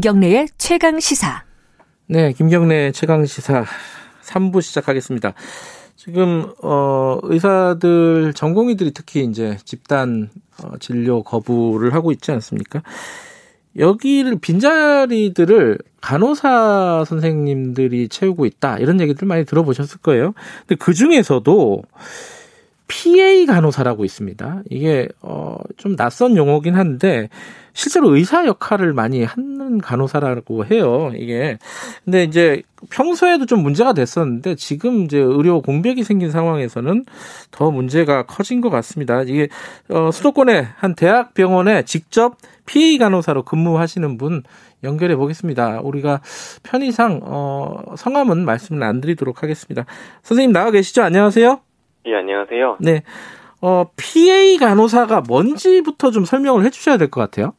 김경래의 최강 시사. 네, 김경래 최강 시사 3부 시작하겠습니다. 지금 어 의사들 전공의들이 특히 이제 집단 어, 진료 거부를 하고 있지 않습니까? 여기를 빈자리들을 간호사 선생님들이 채우고 있다 이런 얘기들 많이 들어보셨을 거예요. 근데 그 중에서도 PA 간호사라고 있습니다. 이게 어 좀 낯선 용어긴 한데 실제로 의사 역할을 많이 하는 간호사라고 해요. 이게 근데 이제 평소에도 좀 문제가 됐었는데 지금 이제 의료 공백이 생긴 상황에서는 더 문제가 커진 것 같습니다. 이게 어 수도권의 한 대학 병원에 직접 PA 간호사로 근무하시는 분 연결해 보겠습니다. 우리가 편의상 어 성함은 말씀을 안 드리도록 하겠습니다. 선생님 나와 계시죠? 안녕하세요. 예, 안녕하세요. 네. 어, PA 간호사가 뭔지부터 좀 설명을 해 주셔야 될 것 같아요.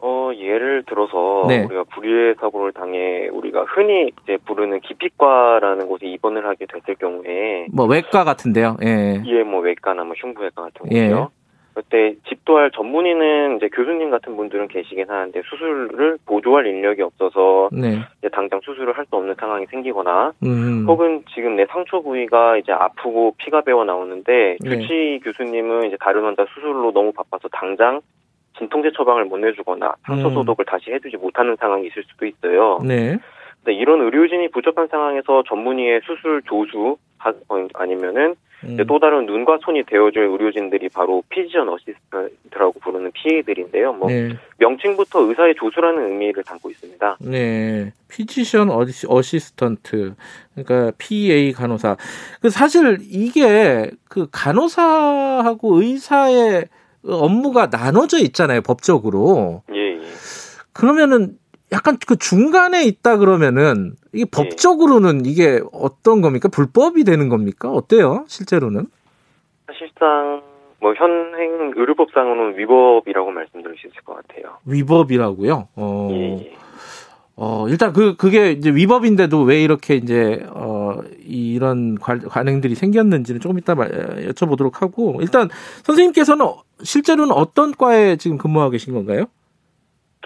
어, 예를 들어서 네. 우리가 불의의 사고를 당해 우리가 흔히 이제 부르는 기피과라는 곳에 입원을 하게 됐을 경우에 뭐 외과 같은데요. 예. 이에 뭐 외과나 뭐 흉부외과 같은 예. 거죠. 그때 집도할 전문의는 이제 교수님 같은 분들은 계시긴 하는데 수술을 보조할 인력이 없어서 네. 이제 당장 수술을 할 수 없는 상황이 생기거나 음. 혹은 지금 내 상처 부위가 이제 아프고 피가 배어 나오는데 네. 주치 교수님은 이제 다른 환자 수술로 너무 바빠서 당장 진통제 처방을 못 내주거나 상처 음. 소독을 다시 해주지 못하는 상황이 있을 수도 있어요. 네. 근데 이런 의료진이 부족한 상황에서 전문의의 수술 조수 하- 어, 아니면은 음. 또 다른 눈과 손이 되어줄 의료진들이 바로 physician assistant라고 부르는 PA들인데요. 뭐 네. 명칭부터 의사의 조수라는 의미를 담고 있습니다. 네. Physician assi, assistant. 그러니까 PA 간호사. 그 사실 이게 그 간호사하고 의사의 업무가 나눠져 있잖아요, 법적으로. 예, 예. 그러면은 약간 그 중간에 있다 그러면은 이게 법적으로는 이게 어떤 겁니까? 불법이 되는 겁니까? 어때요? 실제로는? 사실상 뭐 현행 의료법상으로는 위법이라고 말씀드릴 수 있을 것 같아요. 위법이라고요. 어. 예, 예. 어, 일단 그, 그게 이제 위법인데도 왜 이렇게 이제, 어, 이런 관, 관행들이 생겼는지는 조금 이따 말- 여쭤보도록 하고, 일단 선생님께서는 실제로는 어떤 과에 지금 근무하고 계신 건가요?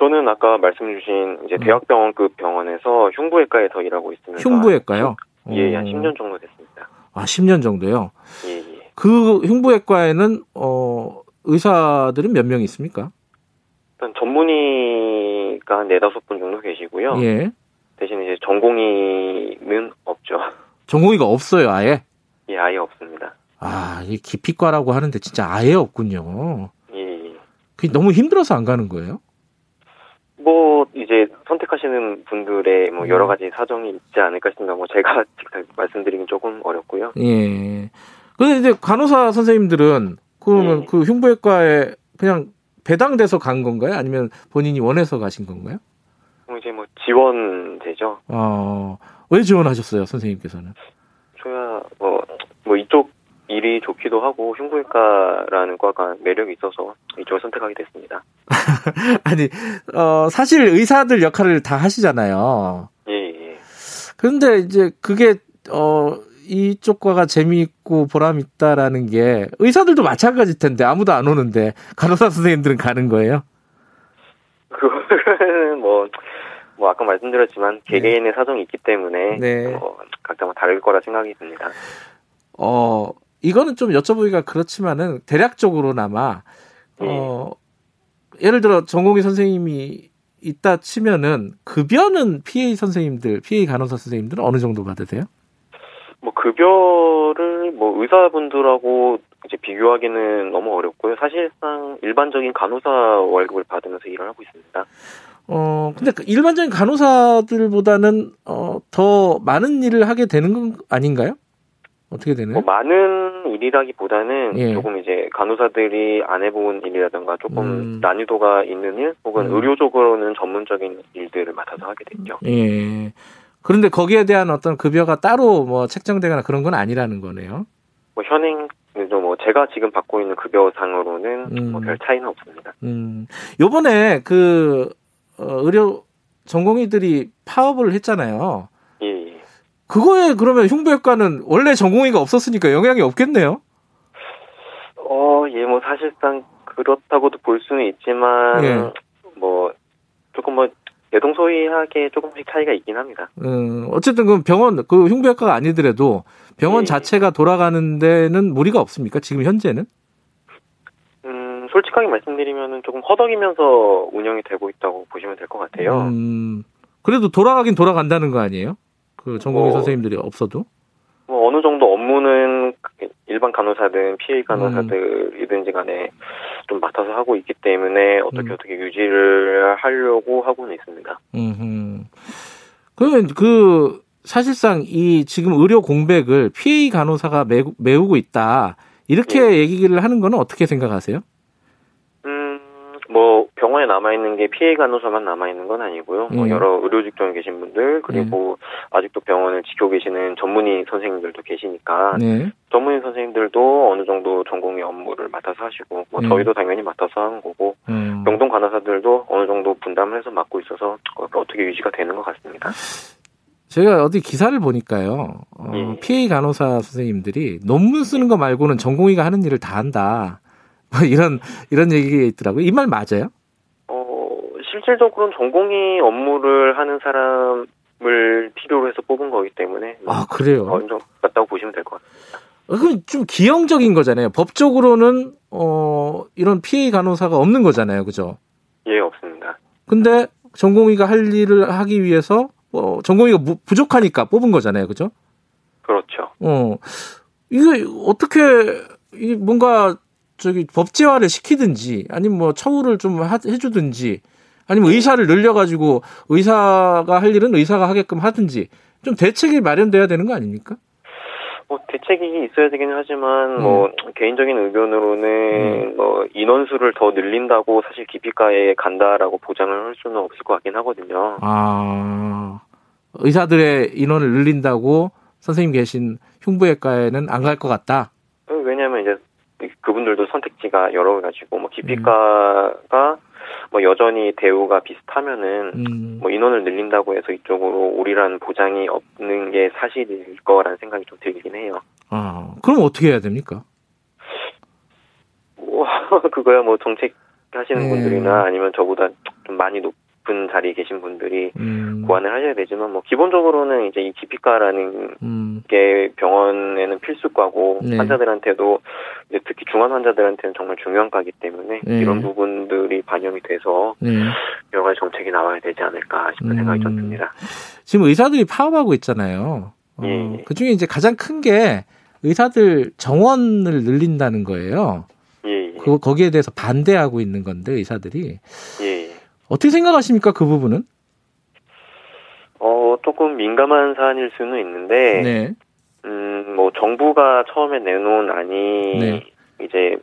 저는 아까 말씀 주신 이제 음. 대학병원급 병원에서 흉부외과에서 일하고 있습니다. 흉부외과요? 예, 한 어. 10년 정도 됐습니다. 아, 10년 정도요? 예, 예. 그 흉부외과에는, 어, 의사들은 몇 명 있습니까? 일단 전문의가 한 네다섯 분 정도 계시고요. 예. 대신 이제 전공의는 없죠. 전공의가 없어요, 아예? 예, 아예 없습니다. 아, 이 기피과라고 하는데 진짜 아예 없군요. 예, 예. 그게 너무 힘들어서 안 가는 거예요? 뭐 이제 선택하시는 분들의 음. 뭐 여러 가지 사정이 있지 않을까 싶습니다. 뭐 제가 직접 말씀드리긴 조금 어렵고요. 예. 근데 이제 간호사 선생님들은 그러면 예. 그 흉부외과에 그냥 배당돼서 간 건가요? 아니면 본인이 원해서 가신 건가요? 뭐 이제 뭐 지원제죠. 어, 왜 지원하셨어요, 선생님께서는? 저야 뭐, 뭐 이쪽 일이 좋기도 하고 흉부외과라는 과가 매력이 있어서 이쪽을 선택하게 됐습니다. 아니, 어, 사실 의사들 역할을 다 하시잖아요. 예, 예. 그런데 이제 그게, 어, 이쪽 과가 재미있고 보람 있다라는 게 의사들도 마찬가지일 텐데 아무도 안 오는데 간호사 선생님들은 가는 거예요? 그거는 뭐, 뭐 아까 말씀드렸지만 개개인의 사정이 있기 때문에 네. 어, 각자 다를 거라 생각이 듭니다. 어, 이거는 좀 여쭤보기가 그렇지만은 대략적으로나마 어, 예를 들어 전공의 선생님이 있다 치면은 급여는 PA 선생님들, PA 간호사 선생님들은 어느 정도 받으세요? 뭐 급여를 뭐 의사분들하고 이제 비교하기는 너무 어렵고요. 사실상 일반적인 간호사 월급을 받으면서 일을 하고 있습니다. 어, 근데 그 일반적인 간호사들보다는 어, 더 많은 일을 하게 되는 건 아닌가요? 어떻게 되나요? 뭐 많은 일이라기보다는 예. 조금 이제 간호사들이 안 해본 일이라든가 조금 음. 난이도가 있는 일 혹은 음. 의료적으로는 전문적인 일들을 맡아서 하게 됐죠. 예. 그런데 거기에 대한 어떤 급여가 따로 뭐 책정되거나 그런 건 아니라는 거네요. 뭐 현행 뭐 제가 지금 받고 있는 급여상으로는 음. 뭐별 차이는 없습니다. 음, 요번에 그, 어, 의료 전공의들이 파업을 했잖아요. 그거에 그러면 흉부외과는 원래 전공의가 없었으니까 영향이 없겠네요. 어, 예, 뭐 사실상 그렇다고도 볼 수는 있지만 예. 뭐 조금 뭐 대동소이하게 조금씩 차이가 있긴 합니다. 음, 어쨌든 그 병원 그 흉부외과가 아니더라도 병원 예. 자체가 돌아가는 데는 무리가 없습니까? 지금 현재는? 음, 솔직하게 말씀드리면 조금 허덕이면서 운영이 되고 있다고 보시면 될 것 같아요. 음, 그래도 돌아가긴 돌아간다는 거 아니에요? 그 전공의 뭐, 선생님들이 없어도? 뭐 어느 정도 업무는 일반 간호사든 PA 간호사들이든지 간에 좀 맡아서 하고 있기 때문에 어떻게 음. 어떻게 유지를 하려고 하고는 있습니다. 음. 그러면 그 사실상 이 지금 의료 공백을 PA 간호사가 메, 메우고 있다. 이렇게 네. 얘기를 하는 거는 어떻게 생각하세요? 음, 뭐 남아 있는 게 PA 간호사만 남아 있는 건 아니고요. 뭐 예. 여러 의료 직종에 계신 분들 그리고 아직도 병원을 지키고 계시는 전문의 선생님들도 계시니까 네. 전문의 선생님들도 어느 정도 전공의 업무를 맡아서 하시고 뭐 음. 저희도 당연히 맡아서 하는 거고 음. 병동 간호사들도 어느 정도 분담을 해서 맡고 있어서 어떻게 유지가 되는 것 같습니다. 제가 어디 기사를 보니까요. 어, 예. PA 간호사 선생님들이 논문 쓰는 거 말고는 전공의가 하는 일을 다 한다. 뭐 이런 이런 얘기가 있더라고요. 이 말 맞아요? 어, 실질적으로는 전공의 업무를 하는 사람을 필요로 해서 뽑은 거기 때문에 아 그래요? 어느 정도 맞다고 보시면 될 것 같아요. 그건 좀 기형적인 거잖아요. 법적으로는 어 이런 PA 간호사가 없는 거잖아요. 그죠? 예, 없습니다. 근데 전공의가 할 일을 하기 위해서 어 전공의가 무- 부족하니까 뽑은 거잖아요. 그죠? 그렇죠. 어 이게 어떻게 이 뭔가 저기 법제화를 시키든지 아니면 뭐 처우를 좀 하- 해주든지 아니면 의사를 늘려가지고 의사가 할 일은 의사가 하게끔 하든지 좀 대책이 마련돼야 되는 거 아닙니까? 뭐 대책이 있어야 되기는 하지만 음. 뭐 개인적인 의견으로는 뭐 인원수를 더 늘린다고 사실 기피과에 간다라고 보장을 할 수는 없을 것 같긴 하거든요. 아 의사들의 인원을 늘린다고 선생님 계신 흉부외과에는 안 갈 것 같다. 왜냐하면 이제 그분들도 선택지가 여러 가지고 뭐 기피과가 뭐 여전히 대우가 비슷하면은 음, 뭐 인원을 늘린다고 해서 이쪽으로 오리라는 보장이 없는 게 사실일 거라는 생각이 좀 들긴 해요. 아 그럼 어떻게 해야 됩니까? 뭐 그거야 뭐 정책 하시는 네. 분들이나 아니면 저보다 좀 많이 높 은 자리에 계신 분들이 음, 고안을 하셔야 되지만 뭐 기본적으로는 이제 이 기피과라는 음, 게 병원에는 필수과고 네. 환자들한테도 이제 특히 중환 환자들한테는 정말 중요한 과이기 때문에 네. 이런 부분들이 반영이 돼서 네. 여러 가지 정책이 나와야 되지 않을까 싶은 음. 생각이 좀 듭니다. 지금 의사들이 파업하고 있잖아요. 어, 예, 예. 그 중에 이제 가장 큰 게 의사들 정원을 늘린다는 거예요. 예, 예, 그 거기에 대해서 반대하고 있는 건데 의사들이 예. 예. 어떻게 생각하십니까 그 부분은? 어 조금 민감한 사안일 수는 있는데 네. 음, 뭐 정부가 처음에 내놓은 안이 네. 이제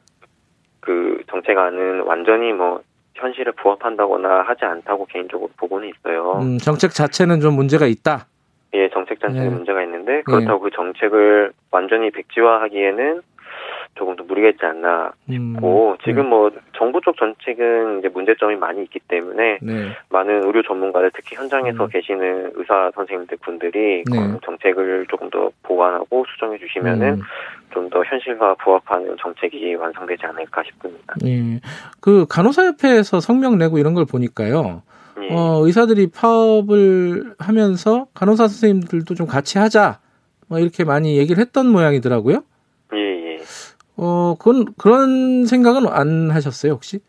그 정책안은 완전히 뭐 현실에 부합한다거나 하지 않다고 개인적으로 보고는 있어요. 음, 정책 자체는 좀 문제가 있다. 예, 정책 자체에 네. 문제가 있는데 그렇다고 그 정책을 완전히 백지화하기에는 조금 더 무리가 있지 않나 음, 싶고 지금 뭐 정부 쪽 정책은 이제 문제점이 많이 있기 때문에 네. 많은 의료 전문가들 특히 현장에서 음. 계시는 의사 선생님들 분들이 네. 그 정책을 조금 더 보완하고 수정해 주시면은 음, 좀더 현실과 부합하는 정책이 완성되지 않을까 싶습니다. 예. 그 간호사협회에서 성명 내고 이런 걸 보니까요. 예. 어, 의사들이 파업을 하면서 간호사 선생님들도 좀 같이 하자. 뭐 이렇게 많이 얘기를 했던 모양이더라고요. 어, 그건 그런 생각은 안 하셨어요, 혹시?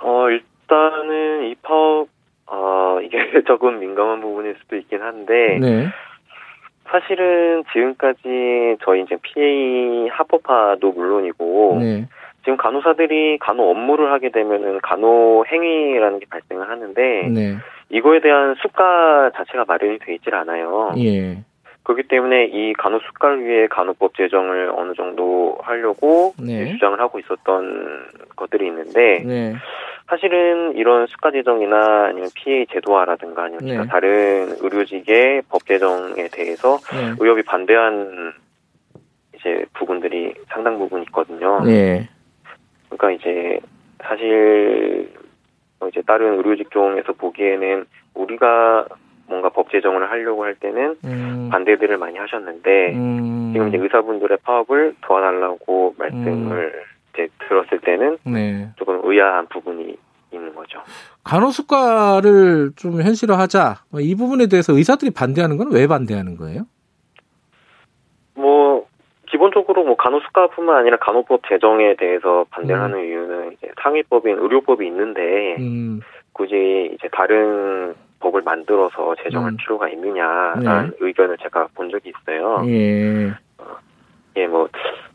어, 일단은 이 파업, 어, 이게 조금 민감한 부분일 수도 있긴 한데, 네. 사실은 지금까지 저희 이제 PA 합법화도 물론이고, 네. 지금 간호사들이 간호 업무를 하게 되면은 간호 행위라는 게 발생을 하는데, 네. 이거에 대한 수가 자체가 마련이 돼 있질 않아요. 예. 그렇기 때문에 이 간호 위해 간호법 제정을 어느 정도 하려고 네. 주장을 하고 있었던 것들이 있는데, 네. 사실은 이런 수가 제정이나 아니면 PA 제도화라든가 아니면 네. 기타 다른 의료직의 법 제정에 대해서 네. 의협이 반대한 이제 부분들이 상당 부분 있거든요. 네. 그러니까 이제 사실 뭐 이제 다른 의료 직종에서 보기에는 우리가 뭔가 법 제정을 하려고 할 때는 음. 반대들을 많이 하셨는데 음. 지금 이제 의사분들의 파업을 도와달라고 말씀을 이제 들었을 때는 네. 조금 의아한 부분이 있는 거죠. 간호수가를 좀 현실화하자 뭐이 부분에 대해서 의사들이 반대하는 건 왜 반대하는 거예요? 뭐 기본적으로 뭐 간호수가뿐만 아니라 간호법 제정에 대해서 반대하는 음. 이유는 이제 상위법인 의료법이 있는데 음, 굳이 이제 다른 법을 만들어서 제정할 음. 필요가 있느냐라는 의견을 제가 본 적이 있어요. 예. 예, 뭐,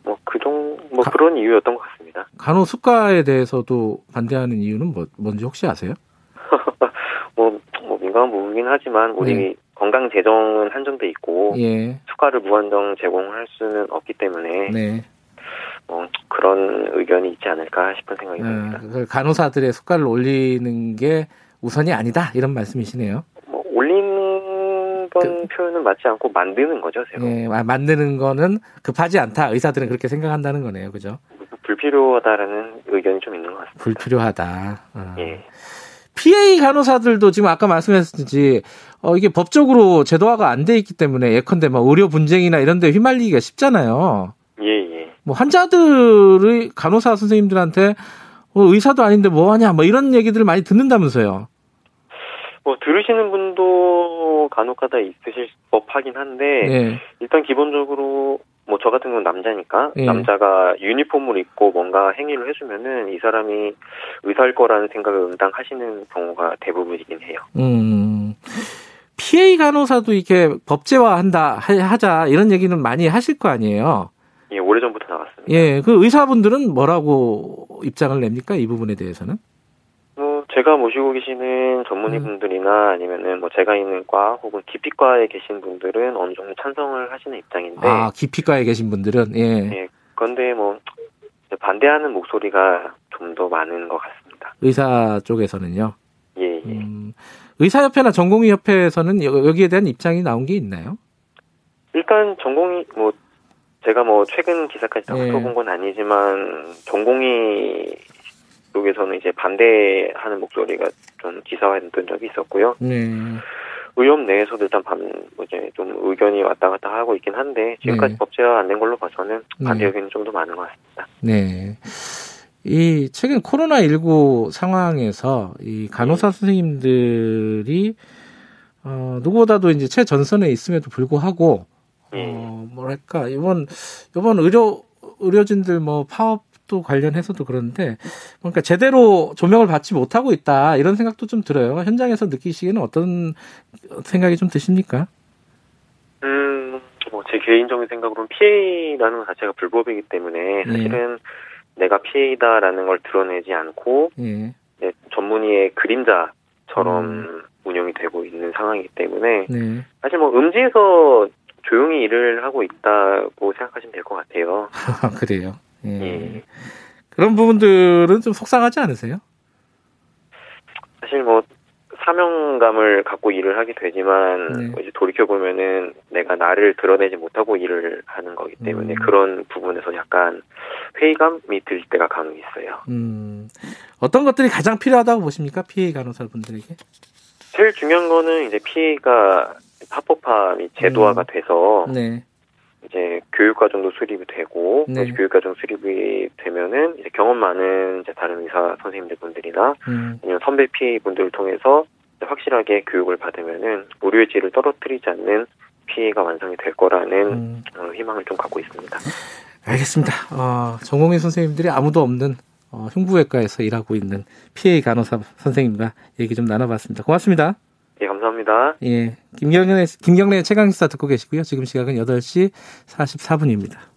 뭐, 그 정, 뭐 가- 그런 이유였던 것 같습니다. 간호수가에 대해서도 반대하는 이유는 뭐, 뭔지 혹시 아세요? 뭐, 뭐, 민감한 부분이긴 하지만, 우리 네. 건강 재정은 한정돼 있고, 예. 수가를 무한정 제공할 수는 없기 때문에, 네. 뭐, 그런 의견이 있지 않을까 싶은 생각이 아, 듭니다. 그 간호사들의 수가를 올리는 게 우선이 아니다 이런 말씀이시네요. 뭐, 올리는 건 표현은 맞지 않고 만드는 거죠, 새로. 예, 아, 만드는 거는 급하지 않다. 의사들은 그렇게 생각한다는 거네요. 그죠? 불필요하다라는 의견이 좀 있는 것 같습니다. 불필요하다. 아. 예. PA 간호사들도 지금 아까 말씀하셨듯이 어, 이게 법적으로 제도화가 안 돼 있기 때문에 예컨대 막 의료 분쟁이나 이런 데 휘말리기가 쉽잖아요. 예, 예. 뭐 환자들의 간호사 선생님들한테 어, 의사도 아닌데 뭐 하냐 뭐 이런 얘기들을 많이 듣는다면서요. 뭐, 들으시는 분도 간혹가다 있으실 법하긴 한데, 네. 일단 기본적으로 뭐 저 같은 경우는 남자니까 예. 남자가 유니폼을 입고 뭔가 행위를 해주면은 이 사람이 의사일 거라는 생각을 응당하시는 경우가 대부분이긴 해요. 음. PA 간호사도 이렇게 법제화한다 하- 하자 이런 얘기는 많이 하실 거 아니에요. 예, 오래전부터 나왔습니다. 예, 그 의사분들은 뭐라고 입장을 냅니까 이 부분에 대해서는? 뭐 제가 모시고 계시는 전문의분들이나 아니면은 뭐 제가 있는 과 혹은 기피과에 계신 분들은 어느 정도 찬성을 하시는 입장인데 아 기피과에 계신 분들은 예. 예, 그런데 뭐 반대하는 목소리가 좀 더 많은 것 같습니다. 의사 쪽에서는요. 예, 예. 음, 의사협회나 전공의협회에서는 여- 여기에 대한 입장이 나온 게 있나요? 일단 전공이 뭐 제가 뭐 최근 기사까지 다 예. 훑어본 건 아니지만 전공이 쪽에서는 이제 반대하는 목소리가 좀 기사화됐던 적이 있었고요. 네. 의협 내에서도 일단 반, 뭐 이제 좀 의견이 왔다 갔다 하고 있긴 한데 지금까지 네. 법제화 안 된 걸로 봐서는 반대 네. 의견이 좀 더 많은 것 같습니다. 네. 이 최근 코로나 19 상황에서 이 간호사 선생님들이 어, 누구보다도 이제 최전선에 있음에도 불구하고 예. 어, 뭐랄까 이번 이번 의료 의료진들 뭐 파업도 관련해서도 그런데 그러니까 제대로 조명을 받지 못하고 있다 이런 생각도 좀 들어요. 현장에서 느끼시기에는 어떤 생각이 좀 드십니까? 음, 뭐 제 개인적인 생각으로는 PA라는 것 자체가 불법이기 때문에 네. 사실은 내가 PA다라는 걸 드러내지 않고 예. 네, 전문의의 그림자처럼 음. 운영이 되고 있는 상황이기 때문에 네. 사실 뭐 음지에서 조용히 일을 하고 있다고 생각하시면 될 것 같아요. 그래요. 예. 예. 그런 부분들은 좀 속상하지 않으세요? 사실 뭐 사명감을 갖고 일을 하게 되지만 네. 뭐 이제 돌이켜 보면은 내가 나를 드러내지 못하고 일을 하는 거기 때문에 음. 그런 부분에서 약간 회의감이 들 때가 간혹 있어요. 음, 어떤 것들이 가장 필요하다고 보십니까? PA 간호사분들에게? 제일 중요한 거는 이제 피해가 합법화 및 제도화가 음. 돼서 네. 이제 교육과정도 수립이 되고 네. 교육과정 수립이 되면은 이제 경험 많은 이제 다른 의사 선생님들 분들이나 음, 아니면 선배 PA 분들을 통해서 확실하게 교육을 받으면은 의료의 질을 떨어뜨리지 않는 PA가 완성이 될 거라는 음, 어, 희망을 좀 갖고 있습니다. 알겠습니다. 어, 전공의 선생님들이 아무도 없는 어, 흉부외과에서 일하고 있는 PA 간호사 선생님과 얘기 좀 나눠봤습니다. 고맙습니다. 예, 감사합니다. 예. 김경래, 김경래 최강시사 듣고 계시고요. 지금 시각은 8시 44분입니다.